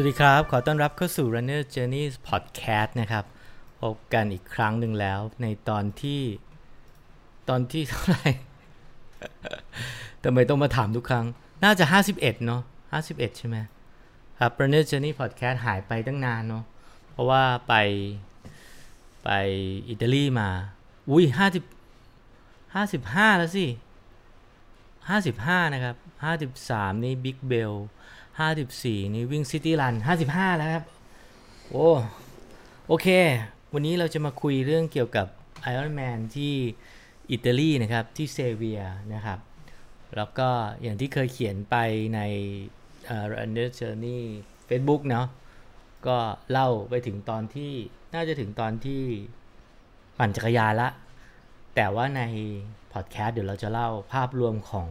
วัสดีครับ ขอต้อนรับเข้าสู่ Runner Journey Podcast นะครับ พบกันอีกครั้งหนึ่งแล้วในตอนที่ตอนที่เท่าไหร่ทำไมต้องมาถามทุกครั้ง น่าจะ 51 เนาะ51 ใช่ไหมครับ Runner Journey Podcast หายไปตั้งนานเนาะเพราะว่าไปไปอิตาลีมา อุ้ย50 55 แล้วสิ 55 นะครับ 53 นี่ Big Bell 54นี่วิ่งซิตี้รัน55แล้วครับ โอ้โอเค วันนี้เราจะมาคุยเรื่องเกี่ยวกับ Iron Man ที่อิตาลีนะครับ ที่เซเวียนะครับ แล้วก็อย่างที่เคยเขียนไปใน uh, Runner Journey Facebook เนาะก็เล่าไปถึงตอนที่น่าจะถึงตอนที่ปั่นจักรยานละ แต่ว่าในพอดแคสต์เดี๋ยวเราจะเล่าภาพรวมของ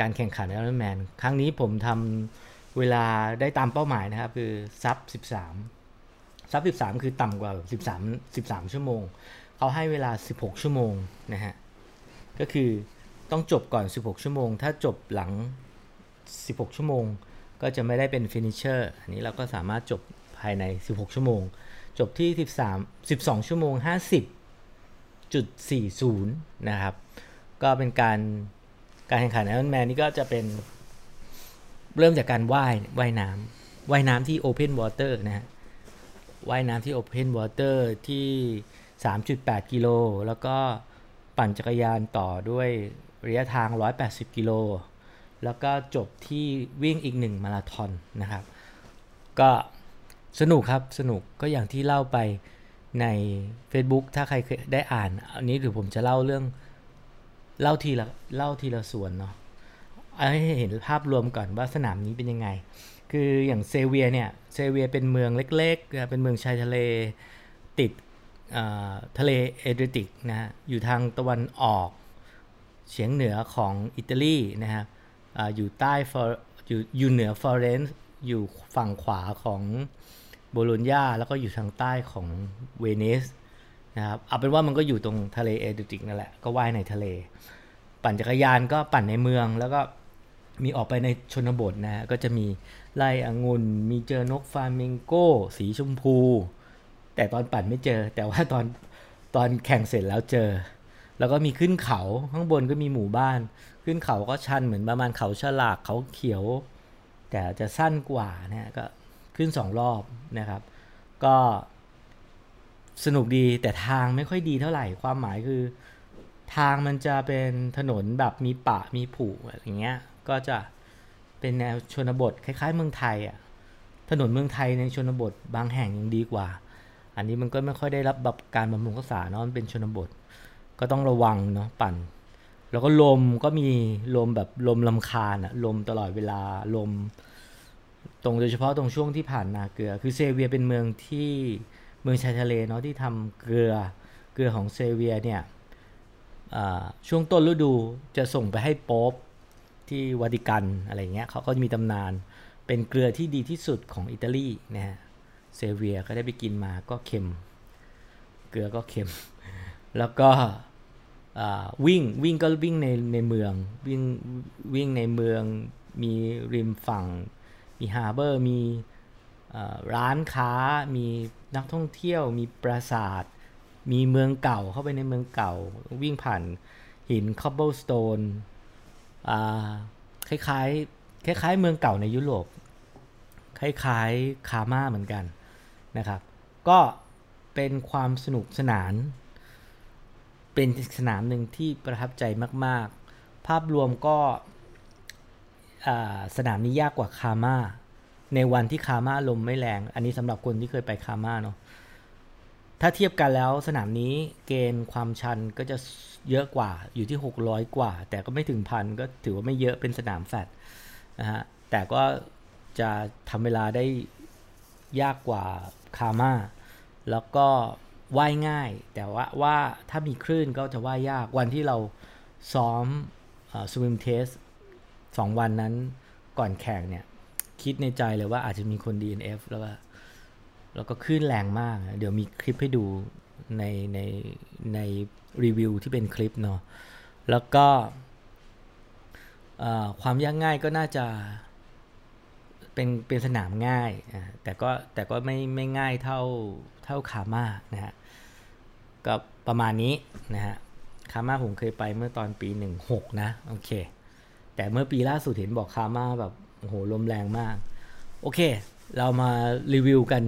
การแข่งขัน Ironman ครั้งนี้ผมทำเวลาได้ตามเป้าหมายนะครับ คือ sub 13 sub 13 คือต่ำกว่า 13 13 ชั่วโมง เขาให้เวลา 16 ชั่วโมงนะฮะ ก็คือต้องจบก่อน 16 ชั่วโมง ถ้าจบหลัง 16 ชั่วโมง ก็จะไม่ได้เป็น finisher อันนี้เราก็สามารถจบภายใน 16 ชั่วโมง จบที่ 13 12 ชั่วโมง 50.40 นะครับ ก็เป็นการ การแข่งขันไอรอนแมนนี่ก็จะเป็นเริ่มจากการว่ายว่ายน้ำว่ายน้ำที่ open water นะฮะว่ายน้ำที่ open water ที่ 3.8 กิโล แล้วก็ปั่นจักรยานต่อด้วยระยะทาง 180 กิโล แล้วก็จบที่วิ่งอีกหนึ่งมาราธอนนะครับ ก็สนุกครับสนุกก็อย่างที่เล่าไปใน Facebook ถ้าใครได้อ่าน อันนี้หรือผมจะเล่าเรื่อง เล่าทีละเล่าทีละส่วนเนาะให้เห็นภาพรวมก่อนว่าสนามนี้เป็นยังไง คืออย่างเซเวียเนี่ยเซเวียเป็นเมืองเล็กๆ เป็นเมืองชายทะเลติดทะเลเอเดรียติกนะฮะอยู่ทางตะวันออกเฉียงเหนือของอิตาลีนะฮะออยู่ใต้ฟออยู่อยู่เหนือฟลอเรนซ์อยู่ฝั่งขวาของโบโลญญาแล้วก็อยู่ทางใต้ของเวนิส นะครับเอาเป็นว่ามันก็อยู่ตรงทะเลเอเดรียติกนั่นแหละก็ว่ายในทะเล ปั่นจักรยานก็ปั่นในเมืองแล้วก็มีออกไปในชนบทนะก็จะมีไร่องุ่นมีเจอนกฟลามิงโก้สีชมพู แต่ตอนปั่นไม่เจอ แต่ว่าตอนตอนแข่งเสร็จแล้วเจอ แล้วก็มีขึ้นเขาข้างบนก็มีหมู่บ้าน ขึ้นเขาก็ชันเหมือนประมาณเขาฉลากเขาเขียว แต่จะสั้นกว่านะก็ขึ้นสองรอบนะครับ ก็ สนุกดีแต่ทางไม่ค่อยดีเท่าไหร่ความหมายคือ ทางมันจะเป็นถนนแบบมีปะมีผุอะไรเงี้ยก็จะเป็นแนวชนบทคล้ายๆ เมืองไทยอะถนนเมืองไทยในชนบทบางแห่งยังดีกว่า อันนี้มันก็ไม่ค่อยได้รับแบบการบำรุงรักษาเนาะมันเป็นชนบท ก็ต้องระวังเนาะปั่น แล้วก็ลมก็มีลมแบบลมลำคาญอะลมตลอดเวลาลม ตรงโดยเฉพาะตรงช่วงที่ผ่านนาเกลือ คือเซเวียเป็นเมืองที่ เมืองชายทะเลเนาะที่ทำเกลือเกลือของเซเวียเนี่ยช่วงต้นฤดูจะส่งไปให้โป๊ปที่วาติกันอะไรเงี้ยเขาก็มีตำนานเป็นเกลือที่ดีที่สุดของอิตาลีนะฮะเซเวียก็ได้ไปกินมาก็เค็ม เกลือก็เค็ม แล้วก็วิ่งวิ่งก็วิ่งในในเมืองวิ่งวิ่งในเมืองมีริมฝั่ง มี harbor มี ร้านค้ามีนักท่องเที่ยว มีปราสาท มีเมืองเก่าเข้าไปในเมืองเก่า วิ่งผ่านหิน cobblestoneนคล้ายๆ คล้ายๆ เมืองเก่าในยุโรป คล้ายๆ คาม่าเหมือนกันนะครับ ก็เป็นความสนุกสนาน เป็นสนามหนึ่งที่ประทับใจมาก ๆ ภาพรวมก็สนามนี้ยากกว่าคาม่า ในวันที่คามาลมไม่แรง อันนี้สำหรับคนที่เคยไปคามาเนาะถ้าเทียบกันแล้วสนามนี้เกณฑ์ความชันก็จะเยอะกว่าอยู่ที่ 600 กว่า แต่ก็ไม่ถึงพันก็ถือว่าไม่เยอะเป็นสนามแฟดนะฮะแต่ก็จะทำเวลาได้ยากกว่าคามาแล้วก็ว่ายง่าย แต่ว่าว่าถ้ามีคลื่นก็จะว่ายยากวันที่เราซ้อมสวิมเทสสองวันนั้นก่อนแข่งเนี่ย คิดในใจเลยว่าอาจจะมีคน DNF แล้วก็แล้วก็ขึ้นแรงมาก เดี๋ยวมีคลิปให้ดูในในในรีวิวที่เป็นคลิปเนาะ แล้วก็ความยากง่ายก็น่าจะเป็นเป็นสนามง่ายอ่าแต่ก็แต่ก็ไม่ไม่ง่ายเท่าเท่าคาม่านะฮะก็ประมาณนี้นะฮะคาม่าผมเคยไปเมื่อตอนปี 16 นะ โอเค แต่เมื่อปีล่าสุดเห็นบอกคาม่าแบบ โอ้โหลมแรงมาก โอเค เรามารีวิวกัน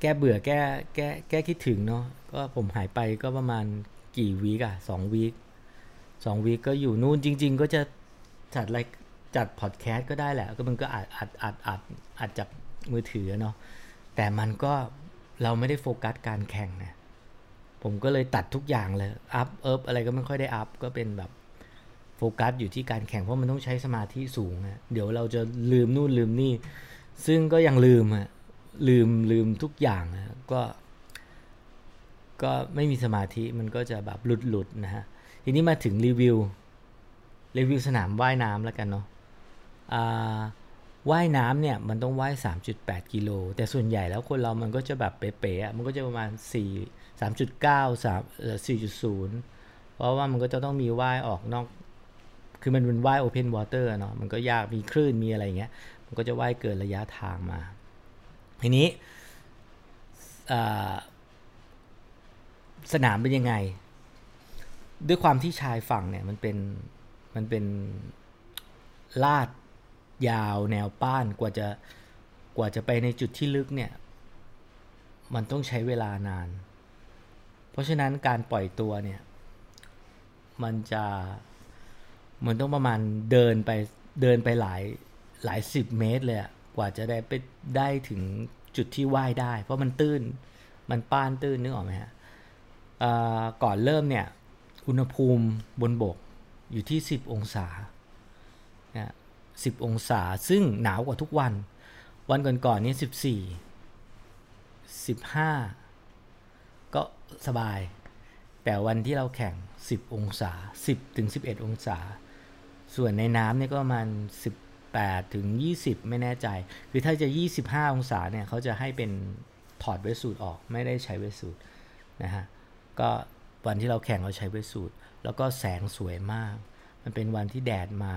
แก้เบื่อแก้แก้แก้คิดถึงเนาะก็ผมหายไปก็ประมาณกี่วีกอะสองวีคสองวีคก็อยู่นู่นจริง ๆ ก็จะจัดอะไรจัดพอดแคสต์ก็ได้แหละ ก็มันก็อัดอัดอัดอัดอัดจากมือถือเนาะแต่มันก็เราไม่ได้โฟกัสการแข่งนะผมก็เลยตัดทุกอย่างเลย อัพเอิบอะไรก็ไม่ค่อยได้อัพก็เป็นแบบ ฟกัสอยู่ที่การแข่งเพราะมันต้องใช้สมาธิสูงนะเดี๋ยวเราจะลืมนู่นลืมนี่ ซึ่งก็ยังลืมอะลืมลืมทุกอย่างนะก็ ก็ไม่มีสมาธิมันก็จะแบบหลุดหลุดนะฮะทีนี้มาถึงรีวิวรีวิวสนามว่ายน้ำแล้วกันเนาะว่ายน้ำเนี่ยมันต้องว่าย 3.8 กิโล แต่ส่วนใหญ่แล้วคนเรามันก็จะแบบเป๊ะๆมันก็จะประมาณ 4 3.9 3เอ่อ4.0 เพราะว่ามันก็จะต้องมีว่ายออกนอก คือมันเป็นว่ายโอเพนวอเตอร์เนาะมันก็ยากมีคลื่นมีอะไรอย่างเงี้ย มันก็จะว่ายเกินระยะทางมา ทีนี้สนามเป็นยังไง ด้วยความที่ชายฝั่งเนี่ยมันเป็นมันเป็นลาดยาวแนวป้านกว่าจะกว่าจะไปในจุดที่ลึกเนี่ย มันต้องใช้เวลานาน เพราะฉะนั้นการปล่อยตัวเนี่ย มันจะ มันต้องประมาณเดินไปเดินไปหลายหลายสิบเมตรเลยกว่าจะได้ไปได้ถึงจุดที่ว่ายได้ เพราะมันตื้นมันป้านตื้นนึกออกไหมฮะก่อนเริ่มเนี่ยอุณหภูมิบนบกอยู่ที่ 10 องศานะสิบองศาซึ่งหนาวกว่าทุกวัน วันก่อนๆนี้สิบสี่สิบห้าก็สบาย แต่วันที่เราแข่ง 10 องศา 10ถึง11 องศา ส่วนในน้ำเนี่ยก็ประมาณ 18 ถึง 20 ไม่แน่ใจ คือถ้าจะ 25 องศาเนี่ยเขาจะให้เป็นถอดเวสูตรออกไม่ได้ใช้เวสูตรนะฮะก็วันที่เราแข่งเราใช้เวสูตรแล้วก็แสงสวยมาก มันเป็นวันที่แดดมา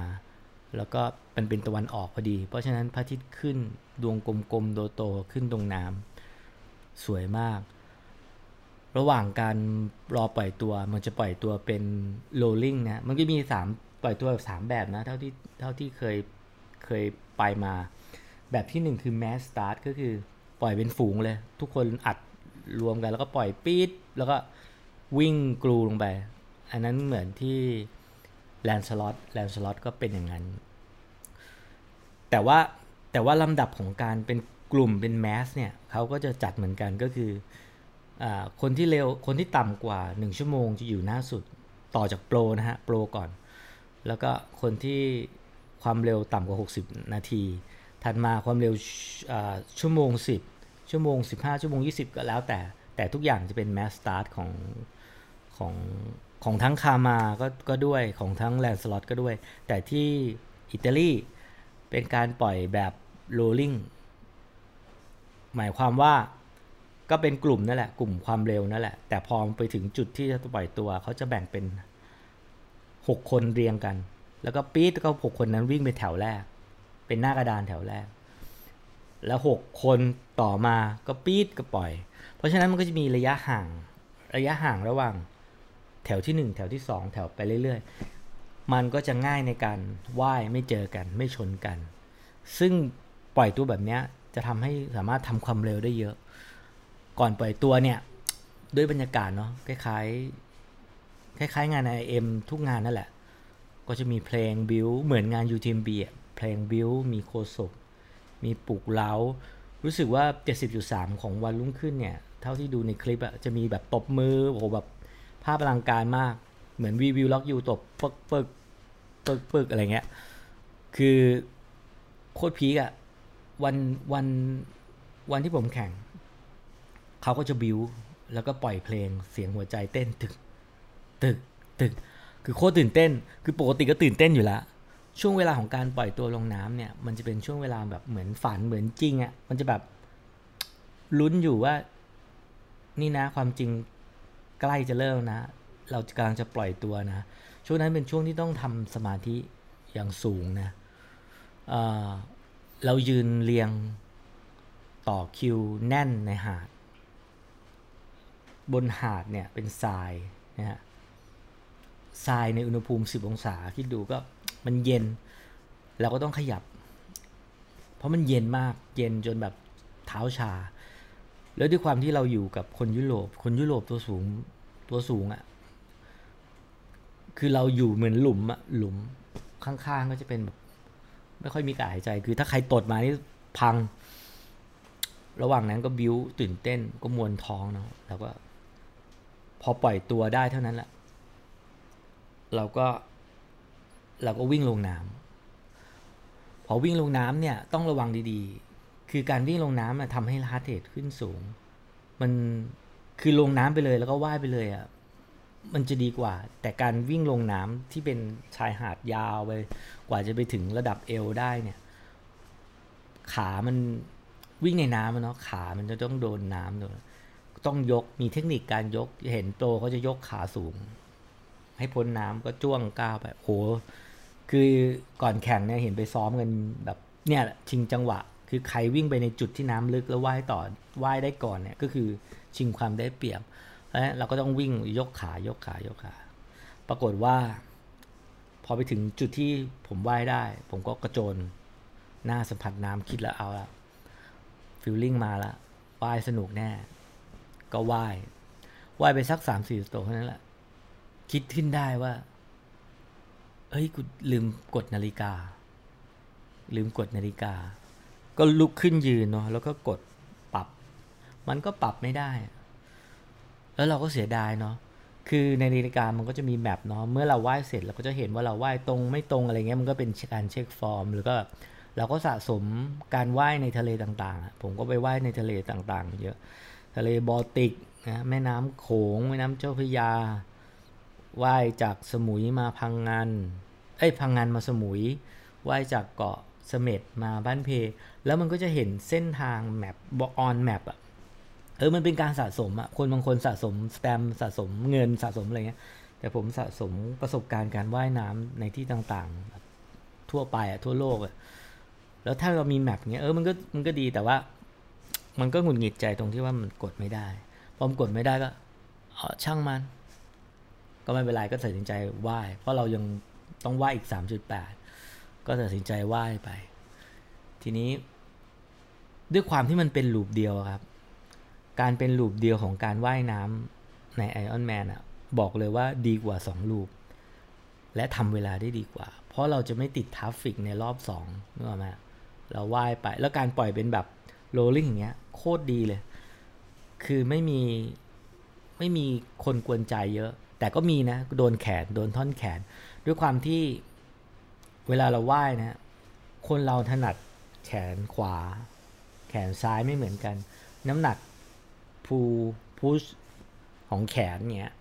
แล้วก็มันเป็นตะวันออกพอดี เพราะฉะนั้นพระอาทิตย์ขึ้นดวงกลมๆโตๆขึ้นตรงน้ำสวยมาก ระหว่างการรอปล่อยตัวมันจะปล่อยตัวเป็นโรลลิงนะมันก็มีสาม ปล่อยตัวสามแบบนะ เท่าที่เท่าที่เคยเคยไปมา แบบที่หนึ่งคือ mass start ก็คือปล่อยเป็นฝูงเลย ทุกคนอัดรวมกันแล้วก็ปล่อยปี๊ดแล้วก็วิ่งกลูลงไป อันนั้นเหมือนที่แลนสล็อตแลนสล็อตก็เป็นอย่างนั้น แต่ว่าแต่ว่าลำดับของการเป็นกลุ่มเป็นแมสเนี่ยเขาก็จะจัดเหมือนกันก็คืออคนที่เร็วคนที่ต่ำกว่า 1 ชั่วโมงจะอยู่หน้าสุดต่อจากโปรนะฮะ โปรก่อน แล้วก็คนที่ความเร็วต่ำกว่า 60 นาที ถัดมาความเร็วชั่วโมง 10 ชั่วโมง 15 ชั่วโมง 20 ก็แล้วแต่ แต่ทุกอย่างจะเป็น mass start ของของของทั้ง Kalmar ก็ก็ด้วยของทั้ง Lanzarote ก็ด้วย แต่ที่อิตาลีเป็นการปล่อยแบบ rolling หมายความว่าก็เป็นกลุ่มนั่นแหละ กลุ่มความเร็วนั่นแหละ แต่พอไปถึงจุดที่จะปล่อยตัวเขาจะแบ่งเป็น 6 คนเรียงกัน แล้วก็ปี๊ดก็หกคนนั้นวิ่งไปแถวแรก เป็นหน้ากระดานแถวแรก แล้ว 6 คนต่อมาก็ปี๊ดก็ปล่อย เพราะฉะนั้นมันก็จะมีระยะห่างระยะห่างระหว่างแถวที่ 1 แถวที่ 2 แถวไปเรื่อยๆ มันก็จะง่ายในการว่ายไม่เจอกันไม่ชนกัน ซึ่งปล่อยตัวแบบนี้จะทำให้สามารถทำความเร็วได้เยอะ ก่อนปล่อยตัวเนี่ย ด้วยบรรยากาศเนาะคล้ายๆ คล้ายๆงานไอเอ็มทุกงานนั่นแหละ ก็จะมีเพลงบิวเหมือนงาน UTMB อะเพลงบิวมีโคศก มีปลุกเล้า รู้สึกว่า 70.3 ของวันรุ่งขึ้นเนี่ย เท่าที่ดูในคลิปอะจะมีแบบตบมือโอ้โหแบบภาพอลังการมาก เหมือนวีวิวล็อกยูตบปึกปึกปึกปึกอะไรเงี้ย คือโคตรพีกอะวันวันวันที่ผมแข่ง เขาก็จะบิวแล้วก็ปล่อยเพลงเสียงหัวใจเต้นตึก ตึกตึกคือโคตรตื่นเต้น คือปกติก็ตื่นเต้นอยู่แล้ว ช่วงเวลาของการปล่อยตัวลงน้ำเนี่ย มันจะเป็นช่วงเวลาแบบเหมือนฝันเหมือนจริงอะ่ะ มันจะแบบลุ้นอยู่ว่า นี่นะความจริงใกล้จะเริ่มนะ เรากำลังจะปล่อยตัวนะ ช่วงนั้นเป็นช่วงที่ต้องทำสมาธิอย่างสูงนะเรายืนเรียงต่อคิวแน่นในหาด บนหาดเนี่ยเป็นทรายนะฮะ ทรายในอุณหภูมิ 10 องศาคิดดูก็มันเย็น เราก็ต้องขยับ เพราะมันเย็นมากเย็นจนแบบเท้าชา แล้วด้วยความที่เราอยู่กับคนยุโรป คนยุโรปตัวสูงตัวสูงอะ่ะคือเราอยู่เหมือนหลุมอะหลุมข้างๆก็จะเป็นแบบไม่ค่อยมีกายหายใจ คือถ้าใครตดมานี่พัง ระหว่างนั้นก็บิ้วตื่นเต้นก็มวนท้องเนาะแล้วก็ พอปล่อยตัวได้เท่านั้นแหละ เราก็เราก็วิ่งลงน้ำพอวิ่งลงน้ำเนี่ยต้องระวังดีๆ คือการวิ่งลงน้ำทำให้ฮาร์ทเรทขึ้นสูง มันคือลงน้ำไปเลยแล้วก็ว่ายไปเลยอะ่ะมันจะดีกว่า แต่การวิ่งลงน้ำที่เป็นชายหาดยาวไปกว่าจะไปถึงระดับเอวได้เนี่ย ขามันวิ่งในน้ำเนาะขามันจะต้องโดนน้ำโดนต้องยกมีเทคนิคการยกเห็นโปรเขาจะยกขาสูง ให้พ้นน้ำก็จ้วงก้าวไปโหคือก่อนแข่งเนี่ยเห็นไปซ้อมกันแบบเนี่ยชิงจังหวะ คือใครวิ่งไปในจุดที่น้ำลึกแล้วว่ายต่อว่ายได้ก่อนเนี่ยก็คือชิงความได้เปรียบแล้วเราก็ต้องวิ่งยกขายกขายกขา ปรากฏว่า พอไปถึงจุดที่ผมว่ายได้ ผมก็กระโจนหน้าสัมผัสน้ำคิดแล้วเอาละฟิลลิ่งมาละว่ายสนุกแน่ ก็ว่ายว่ายไปสักสามสี่ตัวเท่านั้นแหละ คิดขึ้นได้ว่าเฮ้ยกูลืมกดนาฬิกา ลืมกดนาฬิกา ก็ลุกขึ้นยืนเนาะแล้วก็กดปรับ มันก็ปรับไม่ได้ แล้วเราก็เสียดายเนาะคือในนาฬิกามันก็จะมี map เนาะเมื่อเราว่ายเสร็จเราก็จะเห็นว่าเราว่ายตรงไม่ตรงอะไรเงี้ยมันก็เป็นการเช็คฟอร์ม หรือก็เราก็สะสมการว่ายในทะเลต่างๆ ผมก็ไปว่ายในทะเลต่างๆ เยอะ ทะเลบอลติกนะแม่น้ำโขงแม่น้ำเจ้าพระยา ว่ายจากสมุยมาพังงานเอ้ยพังงานมาสมุยว่ายจากเกาะเสม็ดมาบ้านเพ แล้วมันก็จะเห็นเส้นทาง map บอ on map อะเออมันเป็นการสะสมอะคนบางคนสะสมสแตมสะสมเงินสะสมอะไรเงี้ย แต่ผมสะสมประสบการณ์การว่ายน้ำในที่ต่างๆ ทั่วไปอะทั่วโลกอะแล้วถ้าเรามีแมปเงี้ยเออมันก็มันก็ดีแต่ว่า มันก็หงุดหงิดใจตรงที่ว่ามันกดไม่ได้พอมกดไม่ได้ก็ช่างมัน ก็ไม่เป็นไรก็ตัดสินใจไหว้เพราะเรายังต้องไหว้อีก 3.8 ก็ตัดสินใจไหว้ไป ทีนี้ ด้วยความที่มันเป็น loop เดียวครับ การเป็น loop เดียวของการว่ายน้ำในไอออนแมนอะบอกเลยว่าดีกว่า 2 loop และทำเวลาได้ดีกว่า เพราะเราจะไม่ติด traffic ในรอบ2นึกออกไหมเราว่ายไป แล้วการปล่อยเป็นแบบ rolling อย่างเงี้ยโคตรดีเลย คือไม่มีไม่มีคนกวนใจเยอะ แต่ก็มีนะโดนแขนโดนท่อนแขน ด้วยความที่เวลาเราว่ายนะคนเราถนัดแขนขวา แขนซ้ายไม่เหมือนกัน น้ำหนักพูพุชของแขนเนี้ย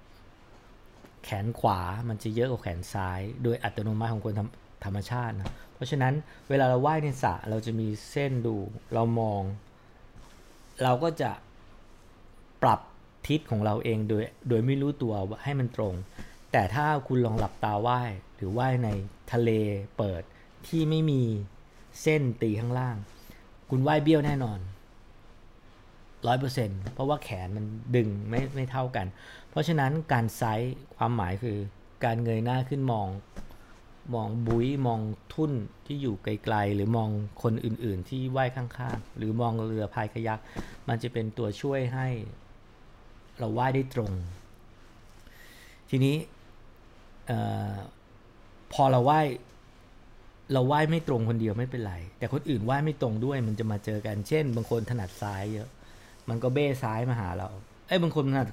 แขนขวามันจะเยอะกว่าแขนซ้าย โดยอัตโนมัติของคนธรรมชาตินะเพราะฉะนั้นเวลาเราว่ายในสระเราจะมีเส้นดูเรามอง เราก็จะปรับ ทิศของเราเองโดยโดยไม่รู้ตัวให้มันตรง แต่ถ้าคุณลองหลับตาไหว้หรือว่ายในทะเลเปิดที่ไม่มีเส้นตีข้างล่าง คุณว่ายเบี้ยวแน่นอนร้อยเปอร์เซ็นต์เพราะว่าแขนมันดึงไม่ไม่เท่ากัน เพราะฉะนั้นการไซส์ความหมายคือการเงยหน้าขึ้นมองมองบุ้ยมองทุ่นที่อยู่ไกลๆ หรือมองคนอื่นๆ ที่ว่ายข้างๆ หรือมองเรือพายขยัก มันจะเป็นตัวช่วยให้ เราไหว้ได้ตรง ทีนี้อพอเราไหว้เราไหว้ไม่ตรงคนเดียวไม่เป็นไร แต่คนอื่นไหว้ไม่ตรงด้วย มันจะมาเจอกัน เช่น บางคนถนัดซ้ายเยอะ มันก็เบ้ซ้ายมาหาเรา เอ้ยบางคนถนัด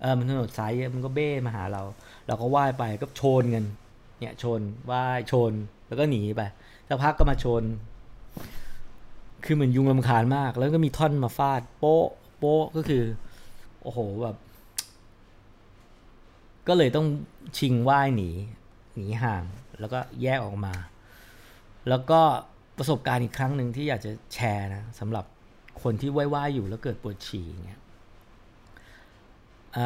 เออมันถนัดซ้ายเยอะมันก็เบ้มาหาเรา เราก็ไหว้ไปก็ชนกันเนี่ยชนไหว้ชนแล้วก็หนีไปสักพักก็มาชน คือเหมือนยุงลำคาญมาก แล้วก็มีท่อนมาฟาด โป๊ะโป๊ะก็คือ อ้โหแบบ ก็เลยต้องชิงว่ายหนี หนีห่าง แล้วก็แยกออกมา แล้วก็ประสบการณ์อีกครั้งหนึ่งที่อยากจะแชร์นะสำหรับคนที่ว่ายๆอยู่แล้วเกิดปวดฉี่เงี้ย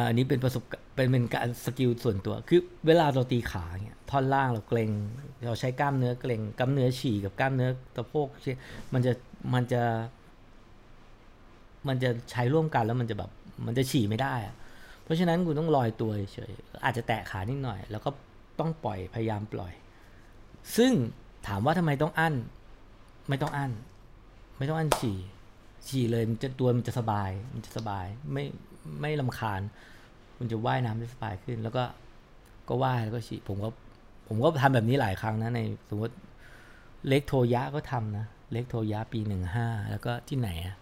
อันนี้เป็นประสบเป็นเป็นการสกิลส่วนตัว คือเวลาเราตีขาเนี่ยท่อนล่างเราเกรงเราใช้กล้ามเนื้อเกรงกล้ามเนื้อฉี่กับกล้ามเนื้อตะโพกมันจะมันจะ มันจะใช้ร่วมกันแล้วมันจะแบบ มันจะฉี่ไม่ได้ เพราะฉะนั้นคุณต้องลอยตัวเฉยอาจจะแตะขานิดหน่อย แล้วก็ต้องปล่อยพยายามปล่อย ซึ่งถามว่าทำไมต้องอั้น ไม่ต้องอั้น ไม่ต้องอั้นฉี่ฉี่เลยมันจะตัวมันจะสบาย มันจะสบายไม่ไม่ลำคาญ คุณจะว่ายน้ำได้สบายขึ้น แล้วก็ก็ว่ายแล้วก็ฉี่ผมก็ผมก็ทำแบบนี้หลายครั้งนะในสมมติเล็กโทยะก็ทำนะ เล็กโทยะปีหนึ่งห้าแล้วก็ที่ไหนอะ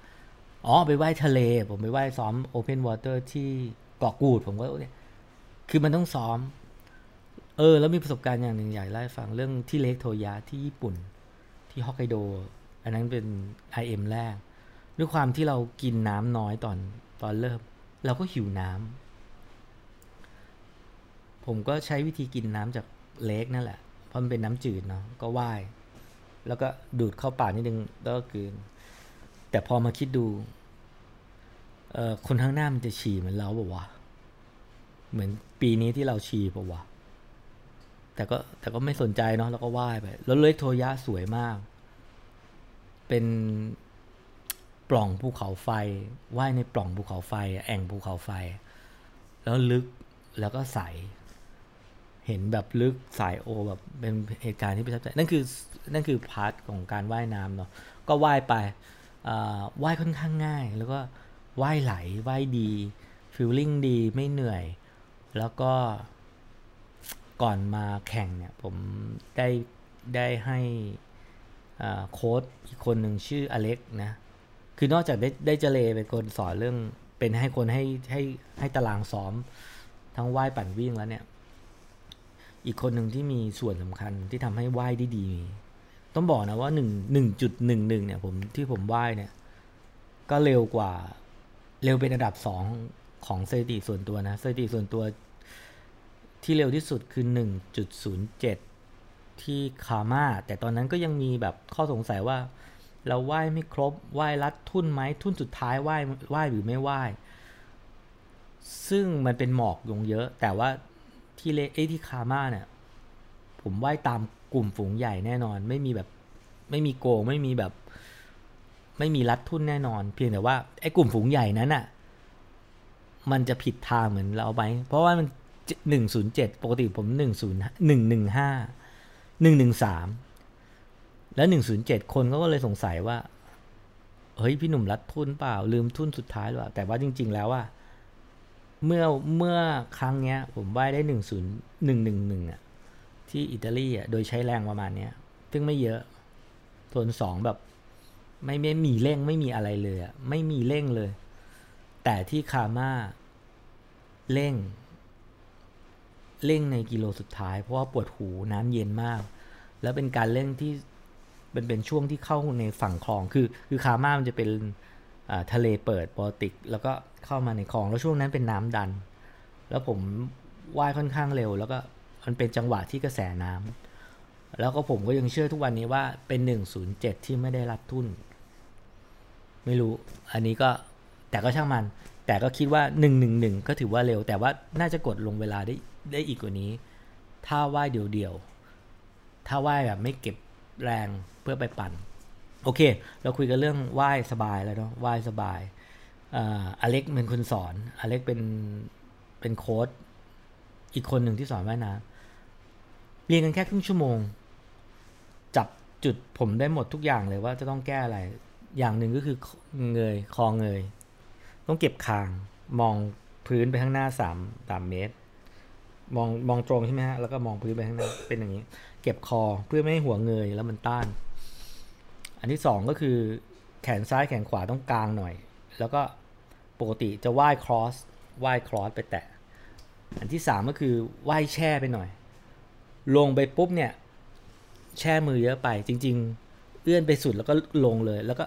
อ๋อไปว่ายทะเล ผมไปว่ายซ้อมโอเพนวอเตอร์ที่เกาะกูด ผมก็เนี่ยคือมันต้องซ้อม เออ แล้วมีประสบการณ์อย่างหนึ่งอยากเล่าให้ฟังเรื่องที่เล็กโทยะที่ญี่ปุ่น ที่ฮอกไกโด อันนั้นเป็น IM แรก ด้วยความที่เรากินน้ำน้อยตอนตอนเริ่ม เราก็หิวน้ำผมก็ใช้วิธีกินน้ำจากเล็กนั่นแหละเพราะมันเป็นน้ำจืดเนาะก็ว่าย แล้วก็ดูดเข้าปากนิดนึงแล้วก็กิน แต่พอมาคิดดูเอ่อคนข้างหน้ามันจะฉี่เหมือนเราบอกว่าเหมือนปีนี้ที่เราฉี่ปะวะแต่ก็แต่ก็ไม่สนใจเนาะแล้วก็ว่ายไปแล้ว Lake Toya สวยมาก เป็นปล่องภูเขาไฟว่ายในปล่องภูเขาไฟ แอ่งภูเขาไฟ แล้วลึกแล้วก็ใส เห็นแบบลึกใสโอแบบเป็นเหตุการณ์ที่ประทับใจนั่นคือนั่นคือ part ของการว่ายน้ำเนาะก็ว่ายไป ว่ายค่อนข้างง่าย แล้วก็ว่ายไหลว่ายดีฟิลลิ่งดีไม่เหนื่อย แล้วก็ก่อนมาแข่งเนี่ย ผมได้ได้ให้โค้ดอีกคนหนึ่งชื่ออเล็กนะ คือนอกจากได้ได้เจเลเป็นคนสอนเรื่องเป็นให้คนให้ให้ให้ตารางซ้อมทั้งว่ายปั่นวิ่งแล้วเนี่ย อีกคนหนึ่งที่มีส่วนสำคัญที่ทำให้ว่ายได้ดี ต้องบอกนะว่าหนึ่งหนึ่งจุดหนึ่งหนึ่งเนี่ยผมที่ผมว่ายเนี่ย ก็เร็วกว่าเร็วเป็นอันดับสองของสถิติส่วนตัวนะสถิติส่วนตัวที่เร็วที่สุดคือ1.07ที่คาม่าแต่ตอนนั้นก็ยังมีแบบข้อสงสัยว่า เราไหว้ไม่ครบไหว้รัดทุ่นไหมทุ่นสุดท้ายไหว้ไหว้หรือไม่ไหว้ซึ่งมันเป็นหมอกลงเยอะ แต่ว่าที่เลเอที่คาม่าเนี่ย ผมไหว้ตาม กลุ่มฝูงใหญ่แน่นอน ไม่มีแบบไม่มีโกงไม่มีแบบ ไม่มีรัดทุนแน่นอน เพียงแต่ว่าไอ้กลุ่มฝูงใหญ่นั้นอะ่ะมันจะผิดทางเหมือนเราไหมเพราะว่ามันหนึ่งศูนย์เจ็ดปกติผมหนึ่งศูนย์หนึ่งหนึ่งห้าหนึ่งหนึ่งสามแล้วหนึ่งศูนย์เจ็ดคนก็เลยสงสัยว่า เฮ้ย พี่หนุ่มรัดทุนเปล่า ลืมทุนสุดท้ายหรือเปล่า แต่ว่าจริง ๆ แล้วว่า เมื่อเมื่อครั้งเนี้ย ผมว่ายได้หนึ่งศูนย์หนึ่งหนึ่งหนึ่งอะ ที่อิตาลีอะโดยใช้แรงประมาณเนี้ยซึ่งไม่เยอะทนสองแบบ ไม่ไม่มีเร่งไม่มีอะไรเลยอะไม่มีเร่งเลย แต่ที่คาม่าเร่ง เร่งในกิโลสุดท้าย เพราะว่าปวดหูน้ำเย็นมาก แล้วเป็นการเร่งที่เป็นเป็นช่วงที่เข้าในฝั่งคลองคือ คือคาม่ามันจะเป็นทะเลเปิดปอติก แล้วก็เข้ามาในคลองแล้วช่วงนั้นเป็นน้ำดัน แล้วผมว่ายค่อนข้างเร็วแล้วก็ มันเป็นจังหวะที่กระแสน้ำแล้วก็ผมก็ยังเชื่อทุกวันนี้ว่าเป็น107ที่ไม่ได้รับทุน ไม่รู้ อันนี้ก็แต่ก็ช่างมัน แต่ก็คิดว่า111ก็ถือว่าเร็ว แต่ว่าน่าจะกดลงเวลาได้ได้อีกกว่านี้ ถ้าว่ายเดี่ยวๆ ถ้าว่ายแบบไม่เก็บแรงเพื่อไปปั่น โอเค เราคุยกันเรื่องว่ายสบายแล้วเนาะว่ายสบายอเล็กเป็นคนสอน อเล็กเป็นเป็นโค้ดอีกคนหนึ่งที่สอนว่ายน้ำ เรียนกันแค่ครึ่งชั่วโมง จับจุดผมได้หมดทุกอย่างเลยว่าจะต้องแก้อะไร อย่างหนึ่งก็คือเงยคอเงย ต้องเก็บคาง มองพื้นไปข้างหน้าสามสามเมตร มองมองตรงใช่ไหมฮะ แล้วก็มองพื้นไปข้างหน้า เป็นอย่างนี้ เก็บคอเพื่อไม่ให้หัวเงยแล้วมันต้าน อันที่สองก็คือแขนซ้ายแขนขวาต้องกลางหน่อย แล้วก็ปกติจะว่ายครอสว่ายครอสไปแตะ อันที่สามก็คือว่ายแช่ไปหน่อย ลงไปปุ๊บเนี่ยแช่มือเยอะไปจริง ๆ เอื้อนไปสุดแล้วก็ลงเลย แล้วก็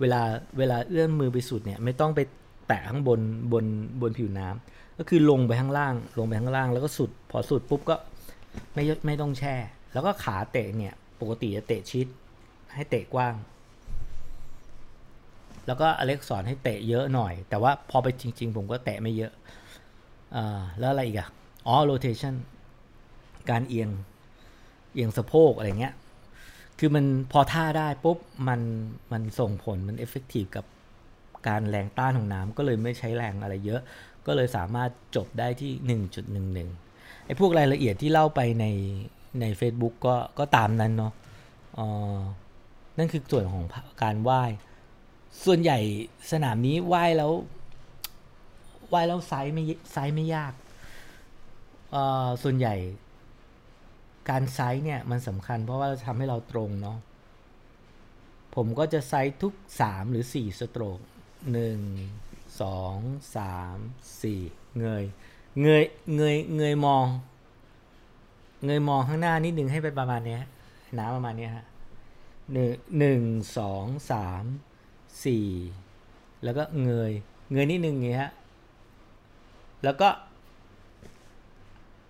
เวลาเวลาเอื้อนมือไปสุดเนี่ยไม่ต้องไปแตะข้างบนบนบนผิวน้ำก็คือลงไปข้างล่าง ลงไปข้างล่าง แล้วก็สุดพอสุดปุ๊บก็ไม่ไม่ต้องแช่ แล้วก็ขาเตะเนี่ย ปกติจะเตะชิด ให้เตะกว้าง แล้วก็อเล็กสอนให้เตะเยอะหน่อย แต่ว่าพอไปจริง ๆ ผมก็เตะไม่เยอะอ่าแล้วอะไรอีกอะอ๋อ rotation การเอียงเอียงสะโพกอะไรเงี้ย คือมันพอท่าได้ปุ๊บมันมันส่งผลมันเอฟเฟกตีฟกับการแรงต้านของน้ำก็เลยไม่ใช้แรงอะไรเยอะ ก็เลยสามารถจบได้ที่ 1.11ไอ้พวกรายละเอียดที่เล่าไปในใน Facebook ก็ก็ตามนั้นเนาะออนั่นคือส่วนของการว่าย ส่วนใหญ่สนามนี้ว่ายแล้วว่ายแล้ว sight ไม่ sight ไม่ยากอ่อส่วนใหญ่ การ sight เนี่ยมันสำคัญเพราะว่าทำให้เราตรงเนาะผมก็จะไซส์ทุก 3 หรือ 4 สโตรก 1 2 3 4 เงย เงย เงย เงยมอง เงยมองข้างหน้านิดนึงให้เป็นประมาณนี้น้ำประมาณนี้ฮะหนึ่งหนึ่งสองสามสี่แล้วก็เงย เงยนิดนึงอย่างเงี้ยแล้วก็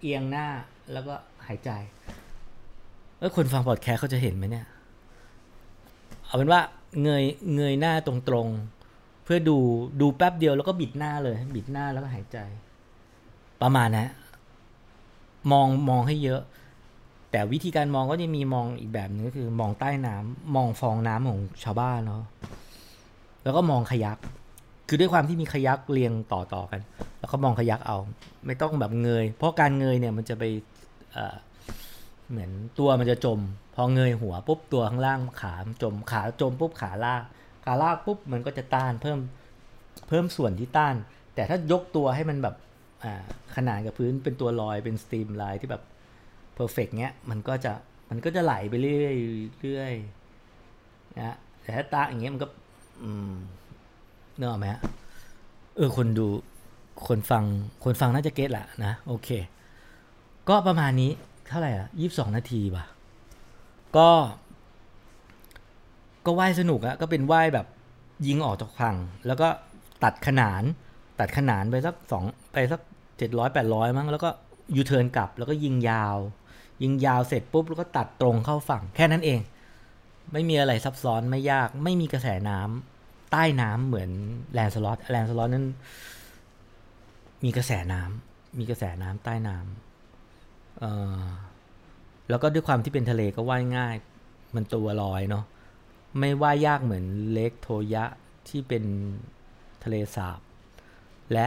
เอียงหน้าแล้วก็ หายใจเออคนฟังพอดแคสต์เขาจะเห็นไหมเนี่ย เอาเป็นว่าเงยเงยหน้าตรงๆ เพื่อดูดูแป๊บเดียวแล้วก็บิดหน้าเลย บิดหน้าแล้วก็หายใจ ประมาณนะมองมองให้เยอะ แต่วิธีการมองก็จะมีมองอีกแบบนึงก็คือ มองใต้น้ำมองฟองน้ำของชาวบ้านเนาะแล้วก็มองขยัก คือด้วยความที่มีขยักเรียงต่อต่อกัน แล้วก็มองขยักเอา ไม่ต้องแบบเงย เพราะการเงยเนี่ยมันจะไป เหมือนตัวมันจะจม พอเงยหัวปุ๊บตัวข้างล่างขาจมขาจมปุ๊บขาลากขาลากปุ๊บมันก็จะต้านเพิ่มเพิ่มส่วนที่ต้าน แต่ถ้ายกตัวให้มันแบบขนานกับพื้นเป็นตัวลอยเป็น streamline ที่แบบ perfect เงี้ยมันก็จะมันก็จะไหลไปเรื่อยเรื่อยนะแต่ถ้าตาอย่างเงี้ยมันก็เนอะไหมฮะเออคนดูคนฟังคนฟังน่าจะเก็ตแหละนะ โอเค ก็ประมาณนี้เท่าไหร่อะยี่สิบสองนาทีป่ะ ก็ ก็ว่ายสนุกอะก็เป็นว่ายแบบยิงออกจากฝั่ง แล้วก็ตัดขนาน ตัดขนานไปสักสองไปสักเจ็ดร้อยแปดร้อยมั้งแล้วก็ยูเทิร์นกลับ แล้วก็ยิงยาว ยิงยาวเสร็จปุ๊บแล้วก็ตัดตรงเข้าฝั่ง แค่นั้นเอง ไม่มีอะไรซับซ้อนไม่ยาก ไม่มีกระแสน้ำใต้น้ำเหมือนแลนสล็อตแลนสล็อตนั้น มีกระแสน้ำมีกระแสน้ำใต้น้ำเอ่อ แล้วก็ด้วยความที่เป็นทะเลก็ว่ายง่าย มันตัวลอยเนาะไม่ว่ายยากเหมือนเลกโทยะที่เป็นทะเลสาบ และ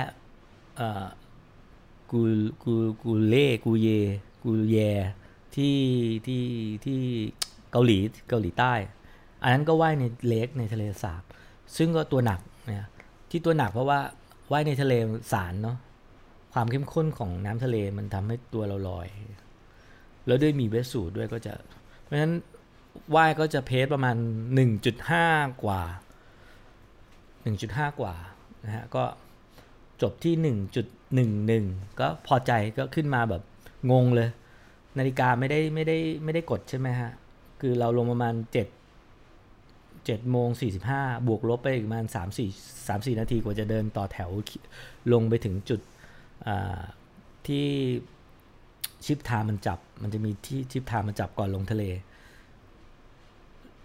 กูกูกูเล่กูเยกูแยที่ที่ที่เกาหลีเกาหลีใต้ อันนั้นก็ว่ายในเลกในทะเลสาบ ซึ่งก็ตัวหนักเนี่ยที่ตัวหนักเพราะว่าว่ายในทะเลสารเนาะ ความเข้มข้นของน้ำทะเลมันทำให้ตัวเราลอย แล้วด้วยมีเวสสูดด้วยก็จะ เพราะฉะนั้นว่ายก็จะเพสประมาณ 1.5 กว่า 1.5 กว่านะฮะก็จบที่ 1.11 ก็พอใจก็ขึ้นมาแบบงงเลย นาฬิกาไม่ได้ไม่ได้ไม่ได้กดใช่ไหมฮะ คือเราลงประมาณ 7 7โมง45 บวกลบไปอีกประมาณ 3 4 3 4 นาทีกว่าจะเดินต่อแถวลงไปถึงจุด ที่ชิปทามันจับ มันจะมีที่ชิปทามันจับก่อนลงทะเล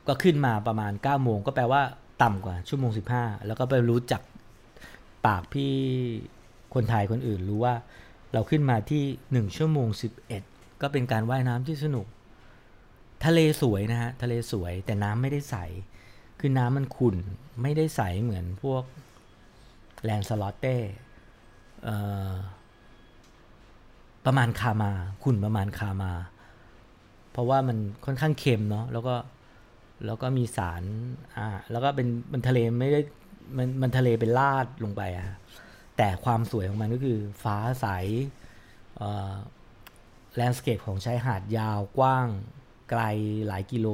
ก็ขึ้นมาประมาณ9โมงก็แปลว่าต่ำกว่าชั่วโมง 15 แล้วก็ไปรู้จักปากพี่คนไทยคนอื่นรู้ว่าเราขึ้นมาที่1ชั่วโมง 11 ก็เป็นการว่ายน้ำที่สนุก ทะเลสวยนะฮะ ทะเลสวยแต่น้ำไม่ได้ใส คือน้ำมันขุ่น ไม่ได้ใสเหมือนพวกแลนสลอตเต้ ประมาณคามาขุ่นประมาณคามา เพราะว่ามันค่อนข้างเค็มเนาะแล้วก็แล้วก็มีสารอ่าแล้วก็เป็นมันทะเลไม่ได้มันมันทะเลเป็นลาดลงไปอะแต่ความสวยของมันก็คือฟ้าใส landscape ของชายหาดยาวกว้างไกลหลายกิโล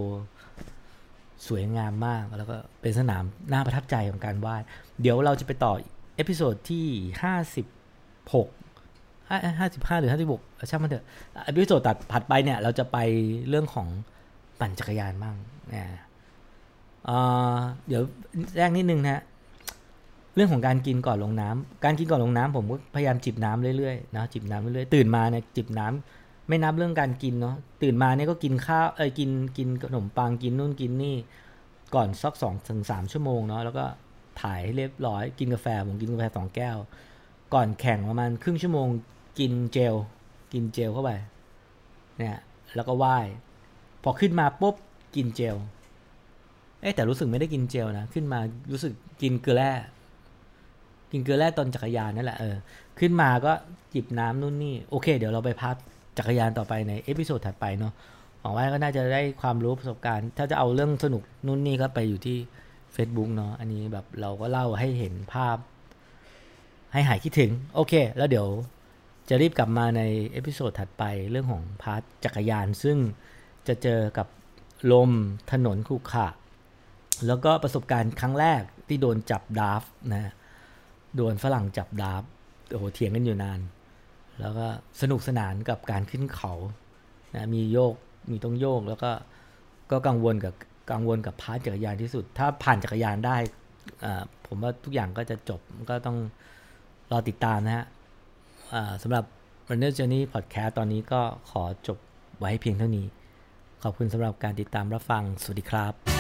สวยงามมากแล้วก็เป็นสนามน่าประทับใจของการว่ายเดี๋ยวเราจะไปต่อ episode ที่ห้าสิบ หกห้าสิบห้าหรือห้าสิบหกช่างมันเถอะ episode ถัดถัดไปเนี่ย เราจะไปเรื่องของปั่นจักรยานบ้างนะเดี๋ยวแทรกนิดนึงนะเรื่องของการกินก่อนลงน้ำการกินก่อนลงน้ำผมก็พยายามจิบน้ำเรื่อยๆนะจิบน้ำเรื่อยๆตื่นมาเนี่ยจิบน้ำไม่นับเรื่องการกินเนาะตื่นมาเนี่ยก็กินข้าวเออกินกินขนมปังกินนู่นกินนี่ ก่อนสักสองถึงสามชั่วโมงเนาะแล้วก็ถ่ายให้เรียบร้อยกินกาแฟผมกินกาแฟสองแก้ว ก่อนแข่งประมาณครึ่งชั่วโมงกินเจล กินเจลเข้าไปเนี่ยแล้วก็ว่ายพอขึ้นมาปุ๊บกินเจลเอ๊แต่รู้สึกไม่ได้กินเจลนะขึ้นมารู้สึกกินเกลือแร่กินเกลือแร่ตอนจักรยานนั่นแหละเออขึ้นมาก็จิบน้ำนู่นนี่โอเค เดี๋ยวเราไป part จักรยานต่อไปใน episode ถัดไปเนาะหวังว่าก็น่าจะได้ความรู้ประสบการณ์ ถ้าจะเอาเรื่องสนุกนู่นนี่ก็ไปอยู่ที่ Facebook เนาะอันนี้แบบเราก็เล่าให้เห็นภาพ ให้หายคิดถึง โอเค แล้วเดี๋ยวจะรีบกลับมาใน episode ถัดไปเรื่องของ part จักรยาน ซึ่งจะเจอกับลมถนนขรุขระแล้วก็ประสบการณ์ครั้งแรกที่โดนจับ draft นะโดนฝรั่งจับ draft โอ้โหเถียงกันอยู่นาน แล้วก็สนุกสนานกับการขึ้นเขานะมีโยกมีต้องโยกแล้วก็ก็กังวลกับกังวลกับพาร์ทจักรยานที่สุด ถ้าผ่านจักรยานได้ผมว่าทุกอย่างก็จะจบก็ต้อง รอติดตามนะฮะสำหรับ Runner Journey Podcast ตอนนี้ก็ขอจบไว้เพียงเท่านี้ ขอบคุณสำหรับการติดตามรับฟัง สวัสดีครับ